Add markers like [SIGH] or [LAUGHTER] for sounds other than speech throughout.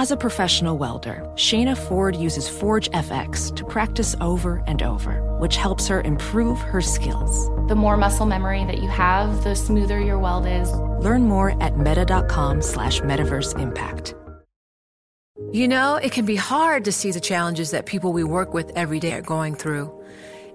As a professional welder, Shayna Ford uses Forge FX to practice over and over, which helps her improve her skills. The more muscle memory that you have, the smoother your weld is. Learn more at meta.com slash metaverse impact. You know, it can be hard to see the challenges that people we work with every day are going through.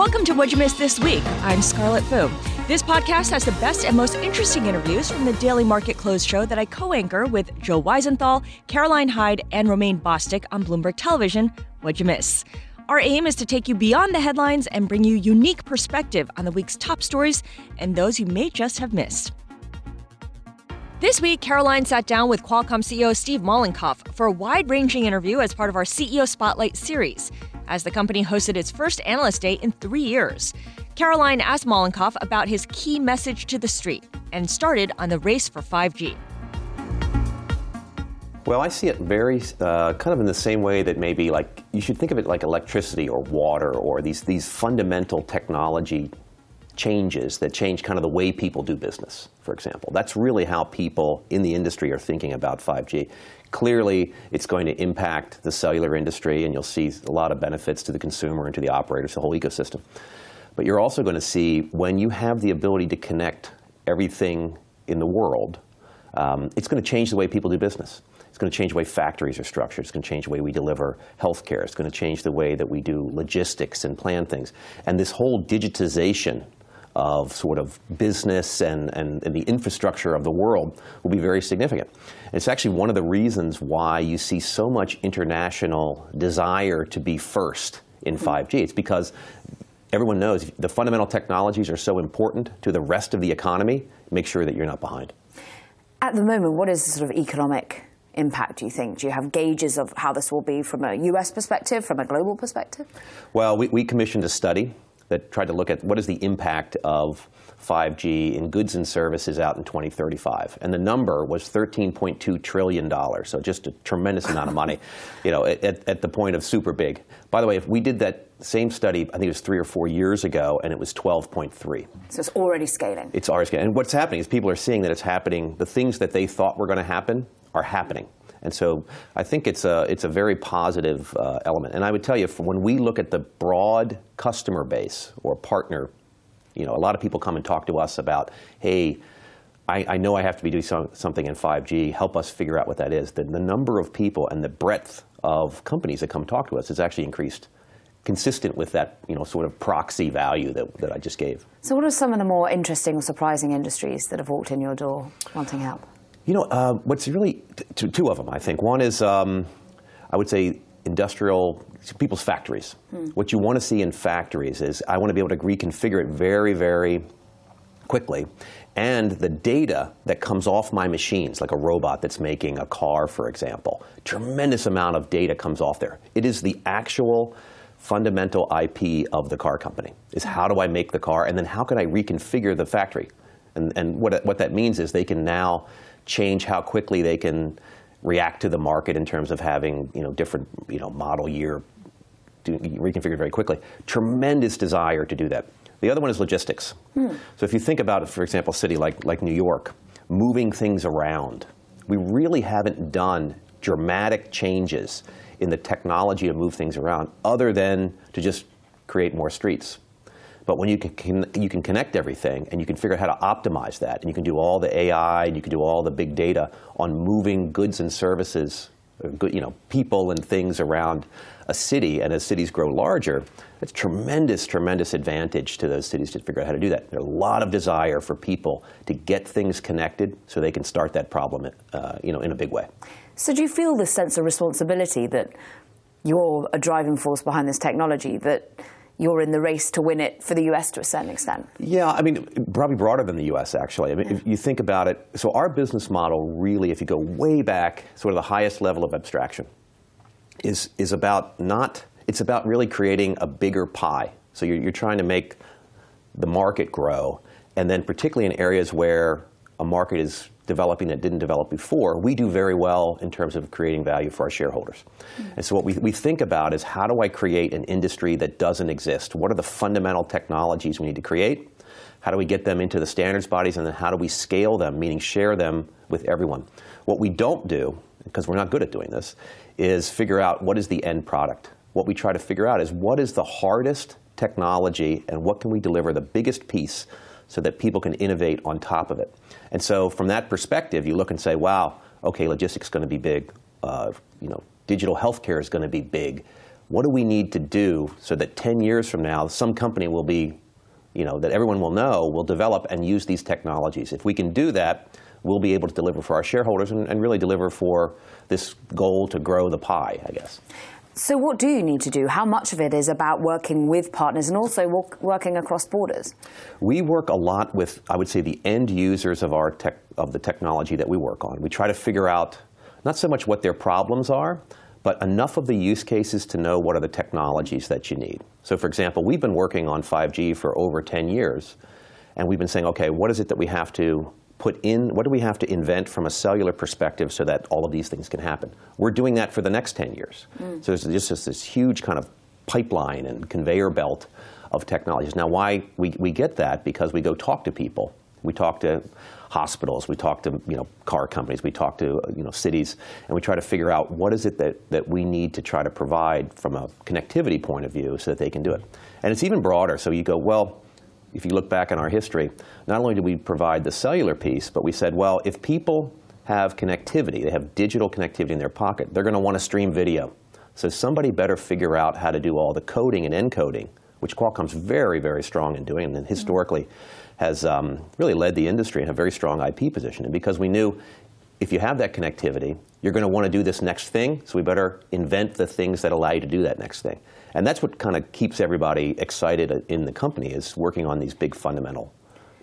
Welcome to What You Missed This Week. I'm Scarlet Fu. This podcast has the best and most interesting interviews from the Daily Market Close show that I co anchor with Joe Weisenthal, Caroline Hyde, and Romaine Bostick on Bloomberg Television. What'd you miss? Our aim is to take you beyond the headlines and bring you unique perspective on the week's top stories and those you may just have missed. This week, Caroline sat down with Qualcomm CEO Steve Mollenkopf for a wide ranging interview as part of our CEO Spotlight series as the company hosted its first Analyst Day in three years. Caroline asked Mollenkopf about his key message to the street and started on the race for 5G. Well, I see it very uh, kind of in the same way that maybe like you should think of it like electricity or water or these these fundamental technology changes that change kind of the way people do business, for example. That's really how people in the industry are thinking about 5G. Clearly, it's going to impact the cellular industry, and you'll see a lot of benefits to the consumer and to the operators, the whole ecosystem. But you're also going to see when you have the ability to connect everything in the world, um, it's going to change the way people do business. It's going to change the way factories are structured. It's going to change the way we deliver healthcare. It's going to change the way that we do logistics and plan things. And this whole digitization of sort of business and, and, and, the infrastructure of the world will be very significant. It's actually one of the reasons why you see so much international desire to be first in 5G. Mm-hmm. It's because everyone knows the fundamental technologies are so important to the rest of the economy. Make sure that you're not behind. At the moment, what is the sort of economic impact, do you think? Do you have gauges of how this will be from a US perspective, from a global perspective? Well, we, we commissioned a study that tried to look at what is the impact of 5G in goods and services out in 2035. And the number was $13.2 trillion. So just a tremendous amount of money, [LAUGHS] you know, at, at the point of super big. By the way, if we did that same study, I think it was three or four years ago, and it was 12.3. So it's already scaling. It's already scaling. And what's happening is people are seeing that it's happening. The things that they thought were going to happen are happening. And so I think it's a, it's a very positive uh, element. And I would tell you, when we look at the broad customer base or partner, you know, a lot of people come and talk to us about, hey, I, I know I have to be doing some, something in 5G. Help us figure out what that is. The, the number of people and the breadth of companies that come talk to us has actually increased consistent with that you know sort of proxy value that, that I just gave. So what are some of the more interesting or surprising industries that have walked in your door wanting help? You know, uh, what's really t- two of them, I think. One is, um, I would say, industrial people's factories. Hmm. What you want to see in factories is I want to be able to reconfigure it very, very quickly. And the data that comes off my machines, like a robot that's making a car, for example, tremendous amount of data comes off there. It is the actual fundamental IP of the car company. Is how do I make the car, and then how can I reconfigure the factory? And, and what, what that means is they can now change how quickly they can react to the market in terms of having you know different you know model year reconfigured very quickly. Tremendous desire to do that. The other one is logistics. Hmm. So if you think about, for example, a city like like New York, moving things around, we really haven't done dramatic changes in the technology to move things around, other than to just create more streets. But when you can, you can connect everything and you can figure out how to optimize that, and you can do all the AI and you can do all the big data on moving goods and services, good, you know, people and things around a city, and as cities grow larger, it's tremendous, tremendous advantage to those cities to figure out how to do that. There's a lot of desire for people to get things connected so they can start that problem, uh, you know, in a big way. So do you feel this sense of responsibility that you're a driving force behind this technology that you're in the race to win it for the US to a certain extent. Yeah, I mean, probably broader than the US, actually. I mean, yeah. if you think about it, so our business model really, if you go way back, sort of the highest level of abstraction, is, is about not, it's about really creating a bigger pie. So you're, you're trying to make the market grow, and then particularly in areas where a market is developing that didn't develop before, we do very well in terms of creating value for our shareholders. Mm-hmm. And so what we, we think about is how do I create an industry that doesn't exist? What are the fundamental technologies we need to create? How do we get them into the standards bodies? And then how do we scale them, meaning share them with everyone? What we don't do, because we're not good at doing this, is figure out what is the end product. What we try to figure out is what is the hardest technology and what can we deliver the biggest piece so that people can innovate on top of it. And so from that perspective, you look and say, wow, okay, logistics is going to be big. Uh, you know, digital healthcare is going to be big. What do we need to do so that 10 years from now, some company will be, you know, that everyone will know will develop and use these technologies? If we can do that, we'll be able to deliver for our shareholders and, and really deliver for this goal to grow the pie, I guess. So, what do you need to do? How much of it is about working with partners and also working across borders? We work a lot with, I would say, the end users of our tech, of the technology that we work on. We try to figure out not so much what their problems are, but enough of the use cases to know what are the technologies that you need. So, for example, we've been working on 5G for over 10 years, and we've been saying, okay, what is it that we have to put in, what do we have to invent from a cellular perspective so that all of these things can happen? We're doing that for the next 10 years. Mm. So there's just this huge kind of pipeline and conveyor belt of technologies. Now, why we, we get that? Because we go talk to people. We talk to hospitals, we talk to you know, car companies, we talk to you know, cities, and we try to figure out what is it that, that we need to try to provide from a connectivity point of view so that they can do it. And it's even broader. So you go, well, if you look back in our history, not only did we provide the cellular piece, but we said, well, if people have connectivity, they have digital connectivity in their pocket, they're going to want to stream video. So somebody better figure out how to do all the coding and encoding, which Qualcomm's very, very strong in doing, and historically has um, really led the industry in a very strong IP position. And because we knew if you have that connectivity, you're going to want to do this next thing, so we better invent the things that allow you to do that next thing. And that's what kind of keeps everybody excited in the company is working on these big fundamental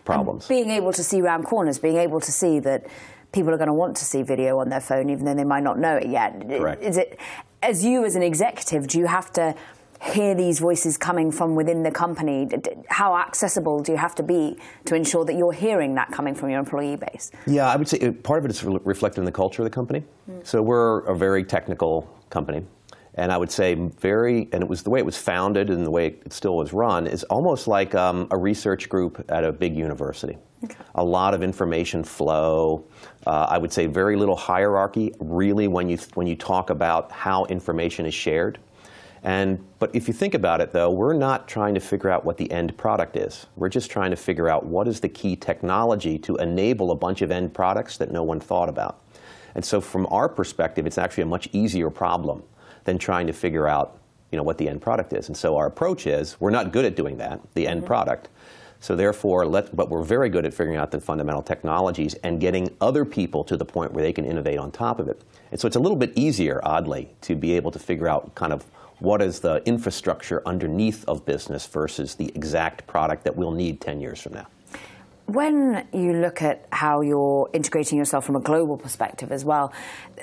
problems. And being able to see round corners, being able to see that people are going to want to see video on their phone even though they might not know it yet. Correct. Is it as you as an executive, do you have to hear these voices coming from within the company? How accessible do you have to be to ensure that you're hearing that coming from your employee base? Yeah, I would say uh, part of it is reflected in the culture of the company. Mm. So we're a very technical company and I would say very, and it was the way it was founded and the way it still was run, is almost like um, a research group at a big university. Okay. A lot of information flow. Uh, I would say very little hierarchy, really, when you, when you talk about how information is shared. And, but if you think about it, though, we're not trying to figure out what the end product is. We're just trying to figure out what is the key technology to enable a bunch of end products that no one thought about. And so from our perspective, it's actually a much easier problem than trying to figure out you know, what the end product is. And so our approach is we're not good at doing that, the end mm-hmm. product. So therefore, let, but we're very good at figuring out the fundamental technologies and getting other people to the point where they can innovate on top of it. And so it's a little bit easier, oddly, to be able to figure out kind of what is the infrastructure underneath of business versus the exact product that we'll need 10 years from now. When you look at how you're integrating yourself from a global perspective as well,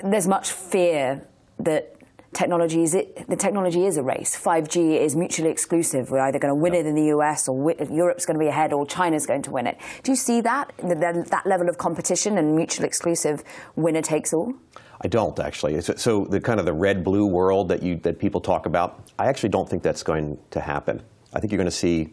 there's much fear that technology is it, the technology is a race. 5G is mutually exclusive. We're either going to win yep. it in the US or Europe's going to be ahead or China's going to win it. Do you see that, that level of competition and mutually exclusive winner takes all? I don't actually. So, so the kind of the red-blue world that you that people talk about, I actually don't think that's going to happen. I think you're going to see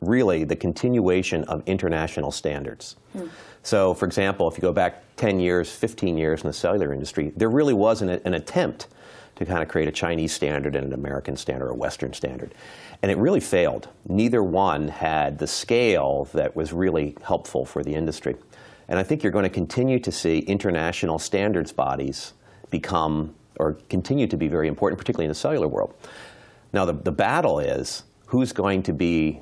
really the continuation of international standards. Hmm. So, for example, if you go back 10 years, 15 years in the cellular industry, there really was an, an attempt to kind of create a Chinese standard and an American standard or a Western standard. And it really failed. Neither one had the scale that was really helpful for the industry. And I think you're going to continue to see international standards bodies become or continue to be very important, particularly in the cellular world. Now, the, the battle is who's going to be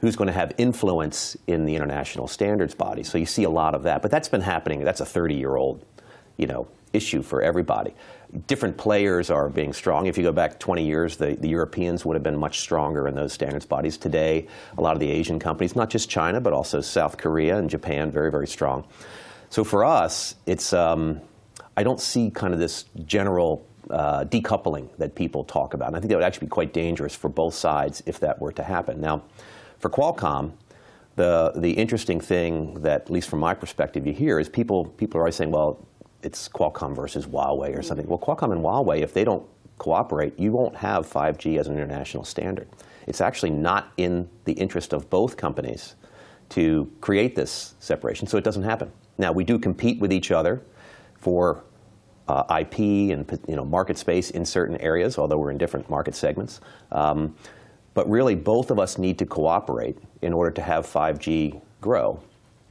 who's going to have influence in the international standards body. So you see a lot of that. But that's been happening. That's a 30-year-old you know, issue for everybody. Different players are being strong. If you go back 20 years, the, the Europeans would have been much stronger in those standards bodies. Today, a lot of the Asian companies, not just China, but also South Korea and Japan, very, very strong. So for us, it's, um, I don't see kind of this general uh, decoupling that people talk about. And I think that would actually be quite dangerous for both sides if that were to happen. Now, for Qualcomm, the, the interesting thing that, at least from my perspective, you hear is people, people are always saying, well, it's Qualcomm versus Huawei or something. Well, Qualcomm and Huawei, if they don't cooperate, you won't have 5G as an international standard. It's actually not in the interest of both companies to create this separation, so it doesn't happen. Now, we do compete with each other for uh, IP and you know, market space in certain areas, although we're in different market segments. Um, but really, both of us need to cooperate in order to have 5G grow.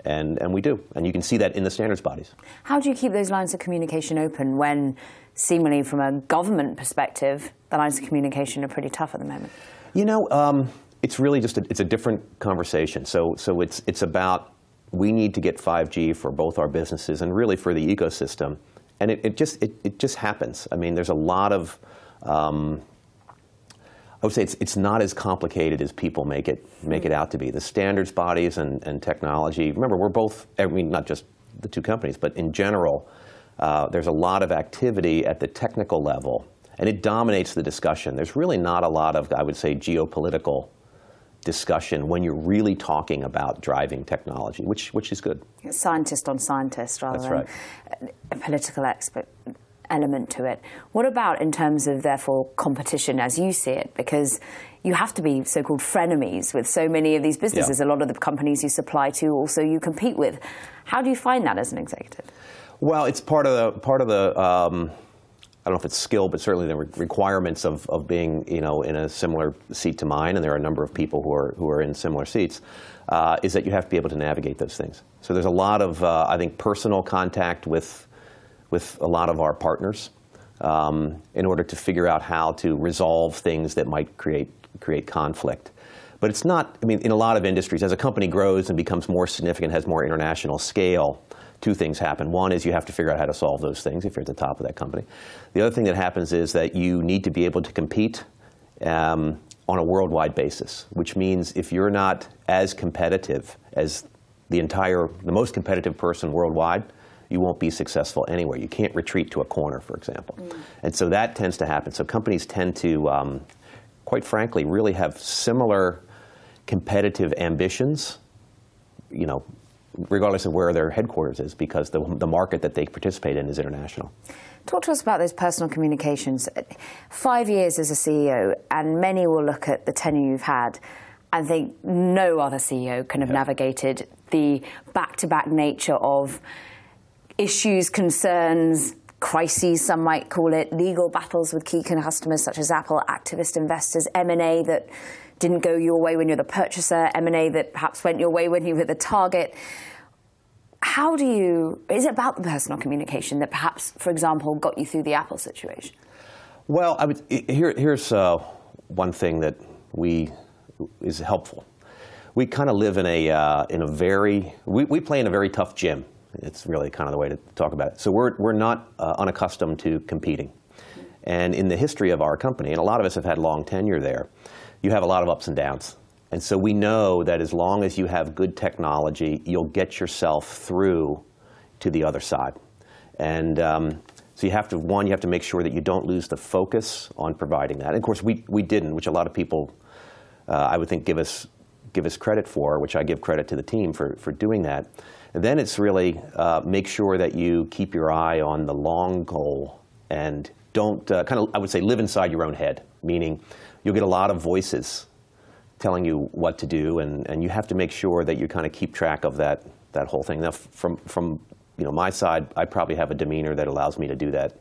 And, and we do. And you can see that in the standards bodies. How do you keep those lines of communication open when, seemingly from a government perspective, the lines of communication are pretty tough at the moment? You know, um, it's really just a, it's a different conversation. So, so it's, it's about we need to get 5G for both our businesses and really for the ecosystem. And it, it just, it, it just happens. I mean, there's a lot of um, I would say it's, it's not as complicated as people make it make it out to be. The standards bodies and, and technology. Remember, we're both. I mean, not just the two companies, but in general, uh, there's a lot of activity at the technical level, and it dominates the discussion. There's really not a lot of, I would say, geopolitical discussion when you're really talking about driving technology, which which is good. Scientist on scientist rather That's than right. a political expert element to it. What about in terms of, therefore, competition as you see it? Because you have to be so called frenemies with so many of these businesses. Yeah. A lot of the companies you supply to also you compete with. How do you find that as an executive? Well, it's part of the, part of the um, I don't know if it's skill, but certainly the requirements of, of being, you know, in a similar seat to mine, and there are a number of people who are, who are in similar seats, uh, is that you have to be able to navigate those things. So there's a lot of, uh, I think, personal contact with with a lot of our partners um, in order to figure out how to resolve things that might create, create conflict. But it's not, I mean, in a lot of industries, as a company grows and becomes more significant, has more international scale, two things happen. One is you have to figure out how to solve those things if you're at the top of that company. The other thing that happens is that you need to be able to compete um, on a worldwide basis, which means if you're not as competitive as the entire, the most competitive person worldwide, you won't be successful anywhere. You can't retreat to a corner, for example. Mm. And so that tends to happen. So companies tend to, um, quite frankly, really have similar competitive ambitions, you know, regardless of where their headquarters is, because the, the market that they participate in is international. Talk to us about those personal communications. Five years as a CEO, and many will look at the tenure you've had and think no other CEO can have yeah. navigated the back to back nature of issues, concerns, crises, some might call it, legal battles with key customers such as Apple, activist investors, M&A that didn't go your way when you're the purchaser, M&A that perhaps went your way when you were the target. How do you, is it about the personal communication that perhaps, for example, got you through the Apple situation? Well, I would, here, here's uh, one thing that we is helpful. We kind of live in a, uh, in a very, we, we play in a very tough gym it's really kind of the way to talk about it. So we're, we're not uh, unaccustomed to competing. And in the history of our company, and a lot of us have had long tenure there, you have a lot of ups and downs. And so we know that as long as you have good technology, you'll get yourself through to the other side. And um, so you have to, one, you have to make sure that you don't lose the focus on providing that. And of course, we, we didn't, which a lot of people, uh, I would think, give us, give us credit for, which I give credit to the team for, for doing that. And then it's really uh, make sure that you keep your eye on the long goal and don't uh, kind of, I would say, live inside your own head, meaning you'll get a lot of voices telling you what to do, and, and you have to make sure that you kind of keep track of that, that whole thing. Now, from, from you know, my side, I probably have a demeanor that allows me to do that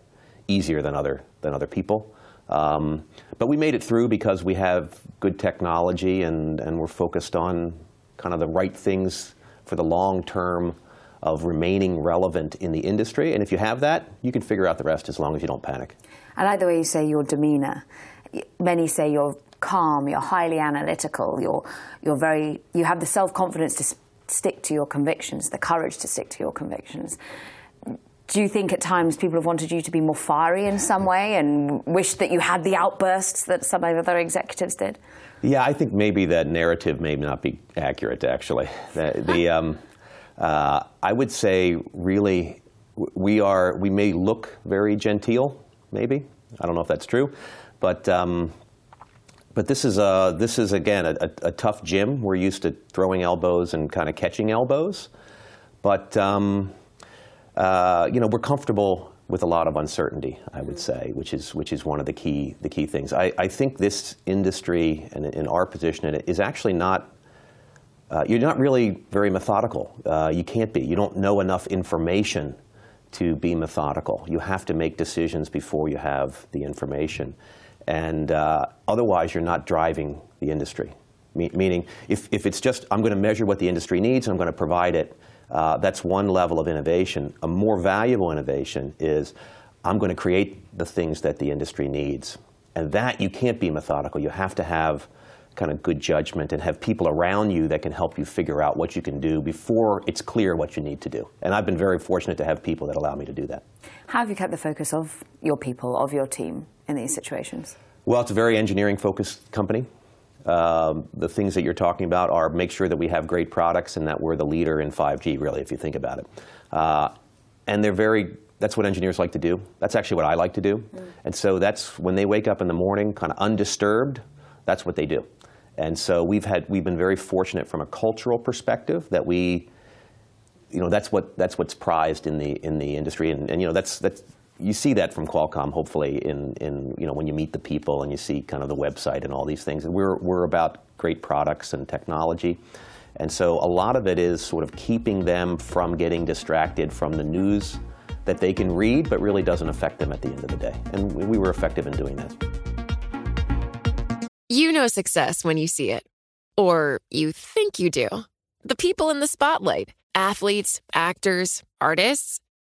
easier than other, than other people. Um, but we made it through because we have good technology and, and we're focused on kind of the right things for the long term of remaining relevant in the industry. And if you have that, you can figure out the rest as long as you don't panic. I like the way you say your demeanor. Many say you're calm, you're highly analytical, you're, you're very, you have the self confidence to stick to your convictions, the courage to stick to your convictions. do you think at times people have wanted you to be more fiery in some way and wished that you had the outbursts that some of the other executives did? Yeah, I think maybe that narrative may not be accurate, actually. [LAUGHS] The, the [LAUGHS] um, uh, I would say, really, we are. We may look very genteel, maybe. I don't know if that's true, but um, but this is a this is again a, a, a, tough gym. We're used to throwing elbows and kind of catching elbows, but um, uh, you know we're comfortable with a lot of uncertainty. I would say, which is which is one of the key the key things. I, I think this industry and in our position in it is actually not. Uh, you're not really very methodical. Uh, you can't be. You don't know enough information to be methodical. You have to make decisions before you have the information. And uh, otherwise, you're not driving the industry. Me- meaning, if, if it's just, I'm going to measure what the industry needs and I'm going to provide it, uh, that's one level of innovation. A more valuable innovation is, I'm going to create the things that the industry needs. And that you can't be methodical. You have to have kind of good judgment and have people around you that can help you figure out what you can do before it's clear what you need to do. And I've been very fortunate to have people that allow me to do that. How have you kept the focus of your people, of your team in these situations? Well, it's a very engineering focused company. Um, the things that you're talking about are make sure that we have great products and that we're the leader in 5G, really, if you think about it. Uh, and they're very that's what engineers like to do. That's actually what I like to do. Mm. And so that's when they wake up in the morning, kind of undisturbed, that's what they do. And so we've had we've been very fortunate from a cultural perspective that we, you know, that's what that's what's prized in the in the industry, and, and you know that's that's you see that from Qualcomm hopefully in in you know when you meet the people and you see kind of the website and all these things. We're we're about great products and technology. And so a lot of it is sort of keeping them from getting distracted from the news that they can read, but really doesn't affect them at the end of the day. And we were effective in doing that. You know success when you see it. Or you think you do. The people in the spotlight athletes, actors, artists.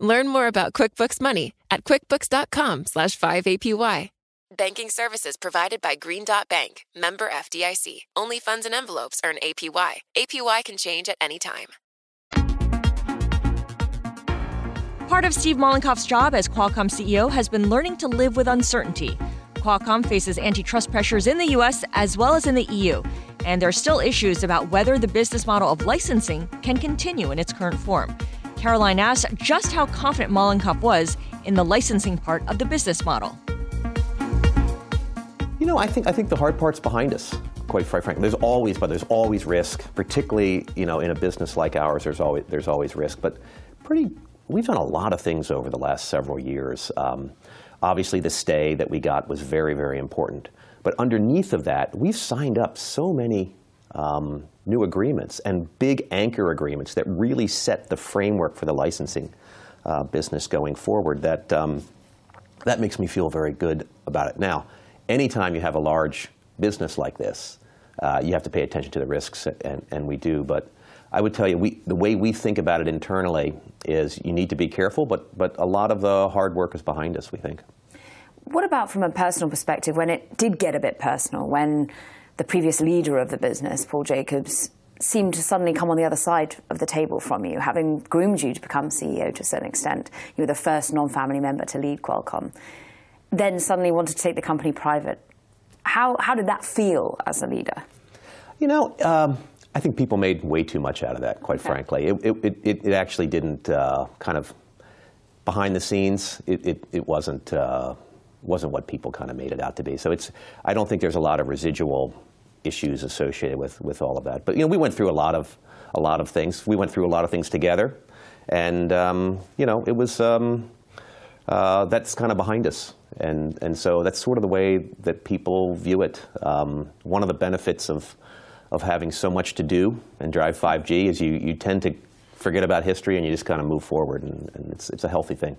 Learn more about QuickBooks Money at quickbooks.com slash 5APY. Banking services provided by Green Dot Bank, member FDIC. Only funds and envelopes earn APY. APY can change at any time. Part of Steve Mollenkopf's job as Qualcomm CEO has been learning to live with uncertainty – Qualcomm faces antitrust pressures in the US as well as in the EU, and there are still issues about whether the business model of licensing can continue in its current form. Caroline asked just how confident Mollenkopf was in the licensing part of the business model. You know, I think I think the hard part's behind us. Quite frankly, there's always, but there's always risk. Particularly, you know, in a business like ours, there's always there's always risk. But pretty, we've done a lot of things over the last several years. Um, Obviously, the stay that we got was very, very important. But underneath of that, we've signed up so many um, new agreements and big anchor agreements that really set the framework for the licensing uh, business going forward. That um, that makes me feel very good about it. Now, anytime you have a large business like this, uh, you have to pay attention to the risks, and, and we do. But I would tell you, we, the way we think about it internally is you need to be careful, but, but a lot of the hard work is behind us, we think. What about from a personal perspective, when it did get a bit personal, when the previous leader of the business, Paul Jacobs, seemed to suddenly come on the other side of the table from you, having groomed you to become CEO to a certain extent? You were the first non family member to lead Qualcomm. Then suddenly wanted to take the company private. How, how did that feel as a leader? You know, um, I think people made way too much out of that, quite okay. frankly. It, it, it, it, actually didn't uh, kind of, behind the scenes, it, it, it wasn't, uh, wasn't what people kind of made it out to be. So it's, I don't think there's a lot of residual issues associated with, with all of that. But, you know, we went through a lot of, a lot of things. We went through a lot of things together. And, um, you know, it was, um, uh, that's kind of behind us. And, and so that's sort of the way that people view it. Um, one of the benefits of, of having so much to do and drive 5G is you, you tend to forget about history and you just kind of move forward, and, and it's, it's a healthy thing.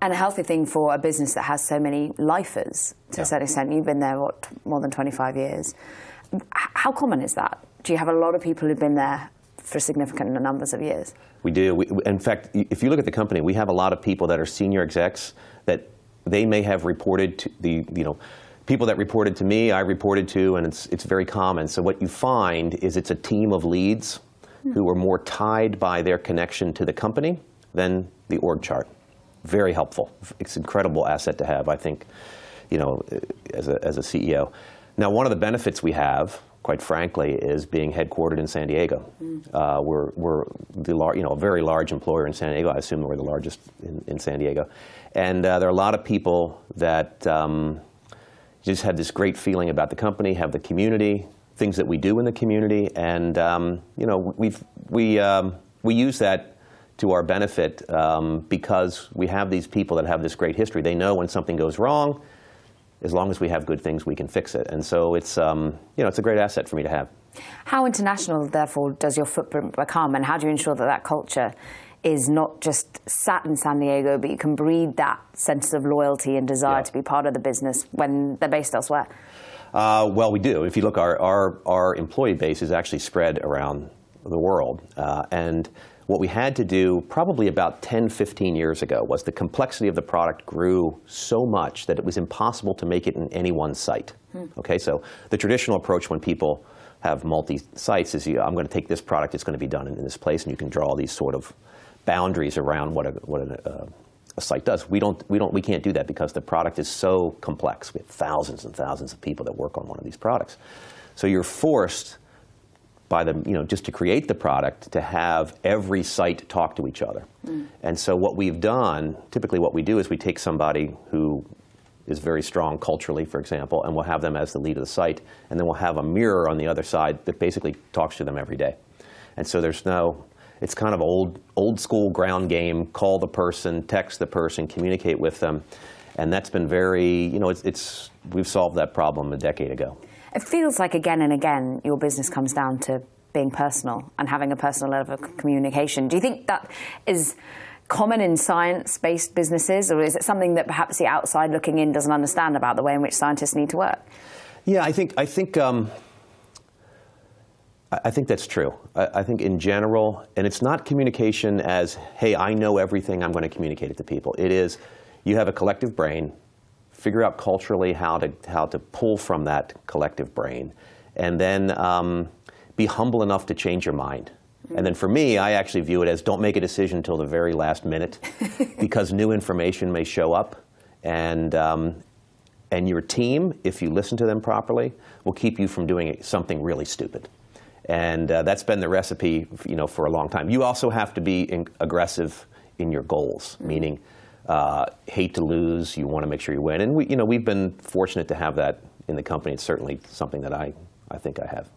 And a healthy thing for a business that has so many lifers to Yeah. a certain extent. You've been there, what, more than 25 years. How common is that? Do you have a lot of people who've been there for significant numbers of years? We do. We, in fact, if you look at the company, we have a lot of people that are senior execs that they may have reported to the, you know, people that reported to me, I reported to, and it's, it's very common. So what you find is it's a team of leads who are more tied by their connection to the company than the org chart. Very helpful. It's an incredible asset to have, I think, you know, as a, as a CEO. Now, one of the benefits we have, quite frankly, is being headquartered in San Diego. Uh, we're we're the lar- you know a very large employer in San Diego. I assume we're the largest in, in San Diego, and uh, there are a lot of people that um, just have this great feeling about the company, have the community, things that we do in the community, and um, you know we've we um, we use that to our benefit um, because we have these people that have this great history. They know when something goes wrong. As long as we have good things, we can fix it, and so it's um, you know it's a great asset for me to have. How international, therefore, does your footprint become, and how do you ensure that that culture is not just sat in San Diego, but you can breed that sense of loyalty and desire Yeah. to be part of the business when they're based elsewhere? Uh, well, we do. If you look, our, our, our employee base is actually spread around the world. Uh, and what we had to do probably about 10, 15 years ago was the complexity of the product grew so much that it was impossible to make it in any one site. Okay, so the traditional approach when people have multi-sites is you, I'm going to take this product, it's going to be done in, this place, and you can draw these sort of boundaries around what a, what a, uh, a site does. We don't, we don't, we can't do that because the product is so complex. We have thousands and thousands of people that work on one of these products. So you're forced by the, you know, just to create the product to have every site talk to each other. Mm. And so what we've done, typically what we do is we take somebody who is very strong culturally, for example, and we'll have them as the lead of the site, and then we'll have a mirror on the other side that basically talks to them every day. And so there's no, it's kind of old, old school ground game, call the person, text the person, communicate with them. And that's been very, you know, it's, it's we've solved that problem a decade ago. It feels like again and again your business comes down to being personal and having a personal level of communication. Do you think that is common in science-based businesses, or is it something that perhaps the outside looking in doesn't understand about the way in which scientists need to work? Yeah, I think I think um, I think that's true. I think in general, and it's not communication as, "Hey, I know everything. I'm going to communicate it to people." It is, you have a collective brain. Figure out culturally how to how to pull from that collective brain, and then um, be humble enough to change your mind. And then for me, I actually view it as don't make a decision until the very last minute, [LAUGHS] because new information may show up, and um, and your team, if you listen to them properly, will keep you from doing something really stupid. And uh, that's been the recipe, you know, for a long time. You also have to be in- aggressive in your goals, meaning uh, hate to lose. You want to make sure you win. And we, you know, we've been fortunate to have that in the company. It's certainly something that I, I think I have.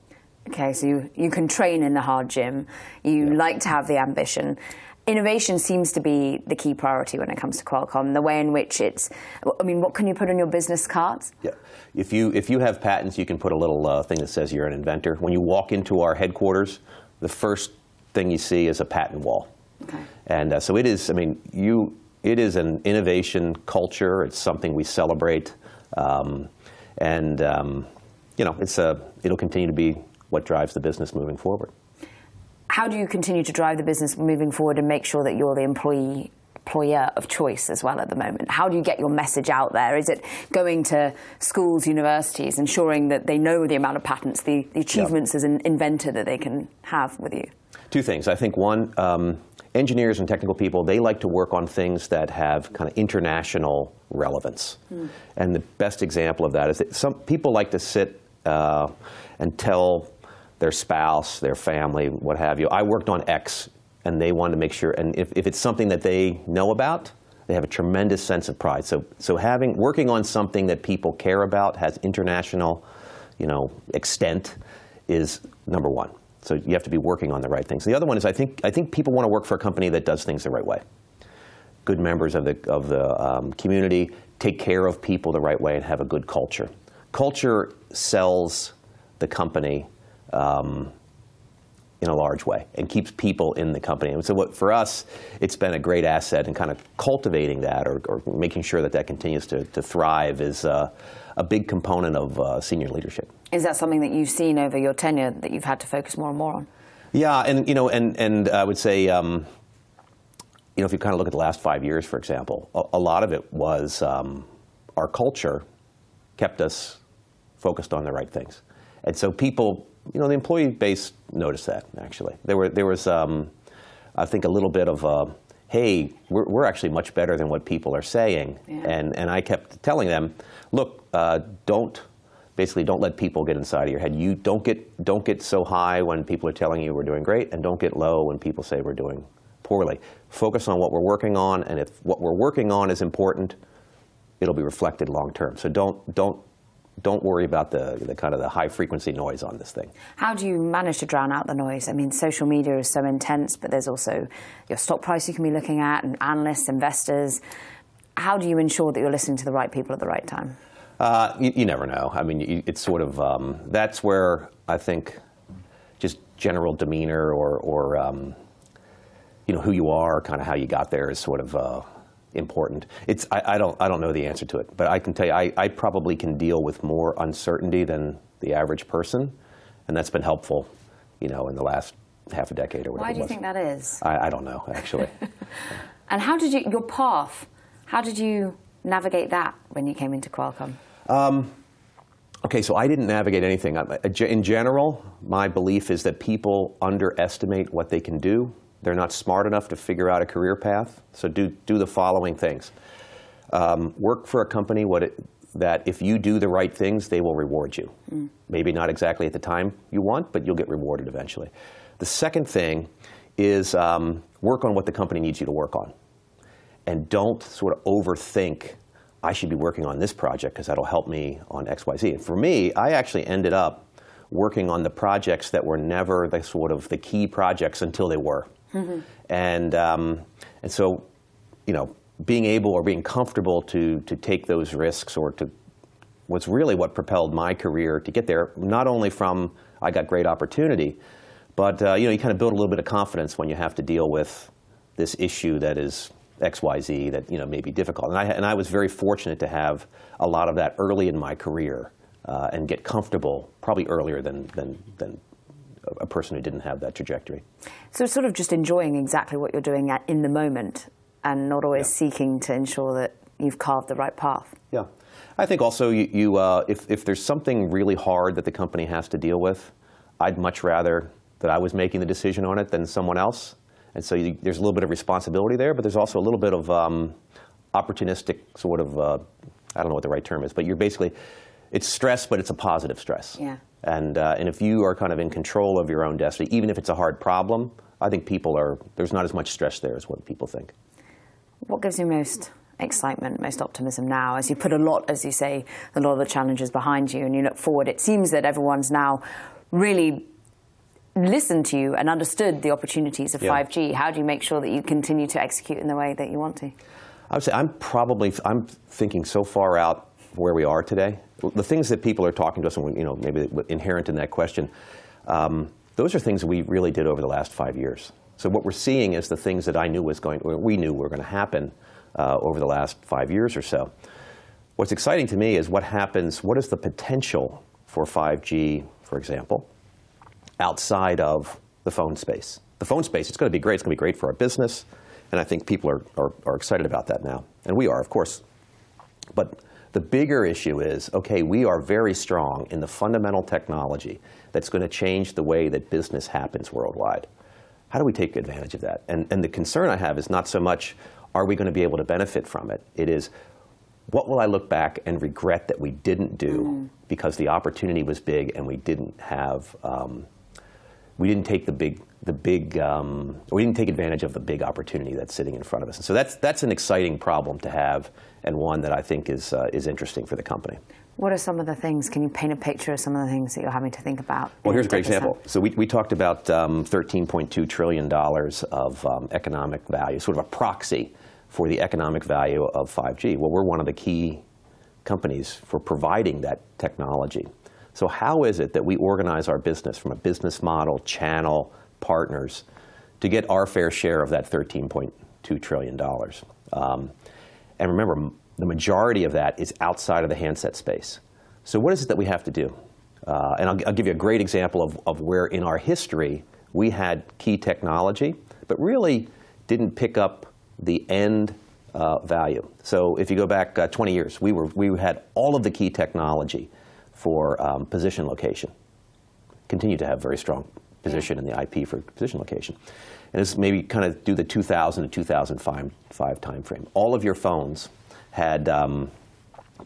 Okay, so you, you can train in the hard gym. You like to have the ambition. Innovation seems to be the key priority when it comes to Qualcomm. The way in which it's, I mean, what can you put on your business cards? Yeah. If you if you have patents, you can put a little uh, thing that says you're an inventor. When you walk into our headquarters, the first thing you see is a patent wall. Okay. And uh, so it is. I mean, you. It is an innovation culture. It's something we celebrate, um, and um, you know, it's a. It'll continue to be what drives the business moving forward. How do you continue to drive the business moving forward and make sure that you're the employee employer of choice as well at the moment? How do you get your message out there? Is it going to schools, universities, ensuring that they know the amount of patents, the, the achievements as an inventor that they can have with you? Two things. I think one, um, engineers and technical people, they like to work on things that have kind of international relevance. And the best example of that is that some people like to sit uh, and tell their spouse, their family, what have you, I worked on X, and they want to make sure, and if, if it's something that they know about, they have a tremendous sense of pride. So, so having, working on something that people care about, has international, you know, extent, is number one. So you have to be working on the right things. The other one is I think, I think people want to work for a company that does things the right way. Good members of the, of the um, community, take care of people the right way, and have a good culture. Culture sells the company um, in a large way and keeps people in the company. And so what, for us, it's been a great asset in kind of cultivating that or, or making sure that that continues to, to thrive is uh, a big component of uh, senior leadership. Is that something that you've seen over your tenure that you've had to focus more and more on? Yeah, and you know, and and I would say, um, you know, if you kind of look at the last five years, for example, a, a lot of it was um, our culture kept us focused on the right things, and so people, you know, the employee base noticed that actually. There were there was, um, I think, a little bit of. A, hey, we're, we're, actually much better than what people are saying. Yeah. And, and I kept telling them, look, uh, don't basically don't let people get inside of your head. You don't get don't get so high when people are telling you we're doing great, and don't get low when people say we're doing poorly. Focus on what we're working on, and if what we're working on is important, it'll be reflected long term. So don't don't don't worry about the, the kind of the high frequency noise on this thing. How do you manage to drown out the noise? I mean, social media is so intense, but there's also your stock price you can be looking at, and analysts, investors. How do you ensure that you're listening to the right people at the right time? Uh, you, you, never know. I mean, you, it's sort of um, that's where I think just general demeanor or, or um, you know who you are, kind of how you got there, is sort of uh, important. It's I, I, don't I don't know the answer to it, but I can tell you I, I probably can deal with more uncertainty than the average person, and that's been helpful, you know, in the last half a decade or whatever. Why do you think that is? I, I don't know actually. [LAUGHS] and how did you your path? How did you navigate that when you came into Qualcomm? Um, okay, so I didn't navigate anything. In general, my belief is that people underestimate what they can do. They're not smart enough to figure out a career path. So do, do the following things. Um, work for a company it, that if you do the right things, they will reward you. Mm. Maybe not exactly at the time you want, but you'll get rewarded eventually. The second thing is um, work on what the company needs you to work on. And don't sort of overthink I should be working on this project because that'll help me on XYZ. And for me, I actually ended up working on the projects that were never the sort of the key projects until they were. Mm-hmm. And, um, and so, you know, being able or being comfortable to, to take those risks or to was really what propelled my career to get there, not only from I got great opportunity, but uh, you know, you kind of build a little bit of confidence when you have to deal with this issue that is XYZ that you know may be difficult. And I, and I was very fortunate to have a lot of that early in my career uh, and get comfortable probably earlier than, than, than a person who didn't have that trajectory. So sort of just enjoying exactly what you're doing at, in the moment and not always yeah. seeking to ensure that you've carved the right path. Yeah. I think also you, you uh, if, if there's something really hard that the company has to deal with, I'd much rather that I was making the decision on it than someone else. And so you, there's a little bit of responsibility there, but there's also a little bit of um, opportunistic sort of, uh, I don't know what the right term is, but you're basically, it's stress, but it's a positive stress. Yeah. And, uh, and if you are kind of in control of your own destiny, even if it's a hard problem, I think people are, there's not as much stress there as what people think. What gives you most excitement, most optimism now, as you put a lot, as you say, a lot of the challenges behind you and you look forward? It seems that everyone's now really listened to you and understood the opportunities of yeah. 5G, how do you make sure that you continue to execute in the way that you want to? I would say I'm probably I'm thinking so far out where we are today. The things that people are talking to us, and you know, maybe inherent in that question, um, those are things we really did over the last five years. So what we're seeing is the things that I knew was going, or we knew were going to happen uh, over the last five years or so. What's exciting to me is what happens. What is the potential for 5G, for example? outside of the phone space. The phone space, it's going to be great. It's going to be great for our business. And I think people are, are, are excited about that now. And we are, of course. But the bigger issue is okay, we are very strong in the fundamental technology that's going to change the way that business happens worldwide. How do we take advantage of that? And, and the concern I have is not so much are we going to be able to benefit from it? It is what will I look back and regret that we didn't do mm. because the opportunity was big and we didn't have um, we didn't take the big the big um, we didn't take advantage of the big opportunity that's sitting in front of us. And so that's that's an exciting problem to have, and one that I think is uh, is interesting for the company. What are some of the things? Can you paint a picture of some of the things that you're having to think about? Well, here's a great example. So we, we talked about um, 13.2 trillion dollars of um, economic value, sort of a proxy for the economic value of 5G. Well, we're one of the key companies for providing that technology. So how is it that we organize our business from a business model, channel, partners to get our fair share of that $13.2 trillion. Um, and remember, the majority of that is outside of the handset space. So what is it that we have to do? Uh, and I'll, I'll, give you a great example of, of where in our history we had key technology, but really didn't pick up the end uh, value. So if you go back uh, 20 years, we, were, we had all of the key technology for um, position location. Continue to have very strong position in the IP for position location. And this maybe kind of do the 2000 to 2005 five timeframe. All of your phones had um,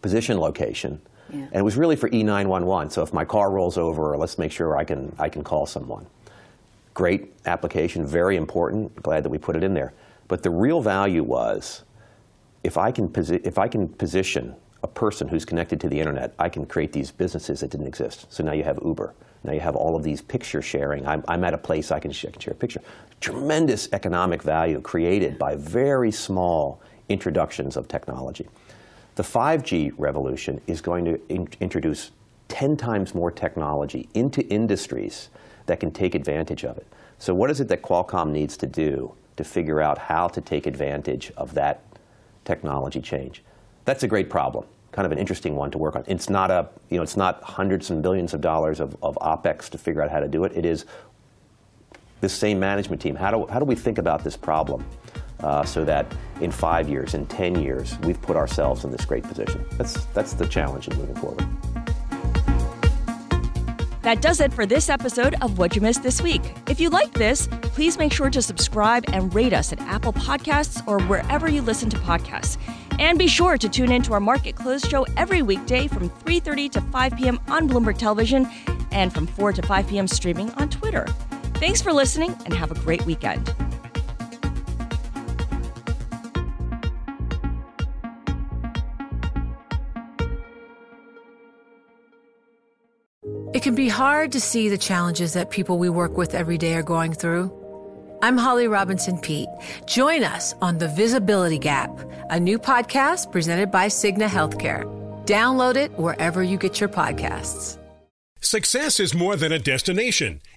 position location, yeah. and it was really for E911. So if my car rolls over, let's make sure I can, I can call someone. Great application, very important. Glad that we put it in there. But the real value was if I can, posi- if I can position a person who's connected to the internet, I can create these businesses that didn't exist. So now you have Uber. Now you have all of these picture sharing. I'm, I'm at a place I can, share a picture. Tremendous economic value created by very small introductions of technology. The 5G revolution is going to in- introduce 10 times more technology into industries that can take advantage of it. So, what is it that Qualcomm needs to do to figure out how to take advantage of that technology change? That's a great problem, kind of an interesting one to work on. It's not a, you know, it's not hundreds and billions of dollars of, of OpEx to figure out how to do it. It is this same management team. How do, how do we think about this problem uh, so that in five years, in 10 years, we've put ourselves in this great position? That's, that's the challenge in moving forward. That does it for this episode of What You Missed This Week. If you like this, please make sure to subscribe and rate us at Apple Podcasts or wherever you listen to podcasts. And be sure to tune in to our Market Close show every weekday from 3:30 to 5 p.m. on Bloomberg Television and from 4 to 5 p.m. streaming on Twitter. Thanks for listening and have a great weekend. It can be hard to see the challenges that people we work with every day are going through. I'm Holly Robinson Peete. Join us on The Visibility Gap, a new podcast presented by Cigna Healthcare. Download it wherever you get your podcasts. Success is more than a destination.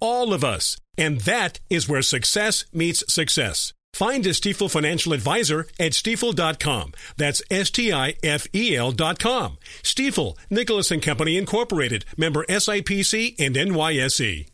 all of us. And that is where success meets success. Find a Stifel financial advisor at stifel.com. That's S-T-I-F-E-L dot com. Stifel, Nicolaus and Company Incorporated, member SIPC and NYSE.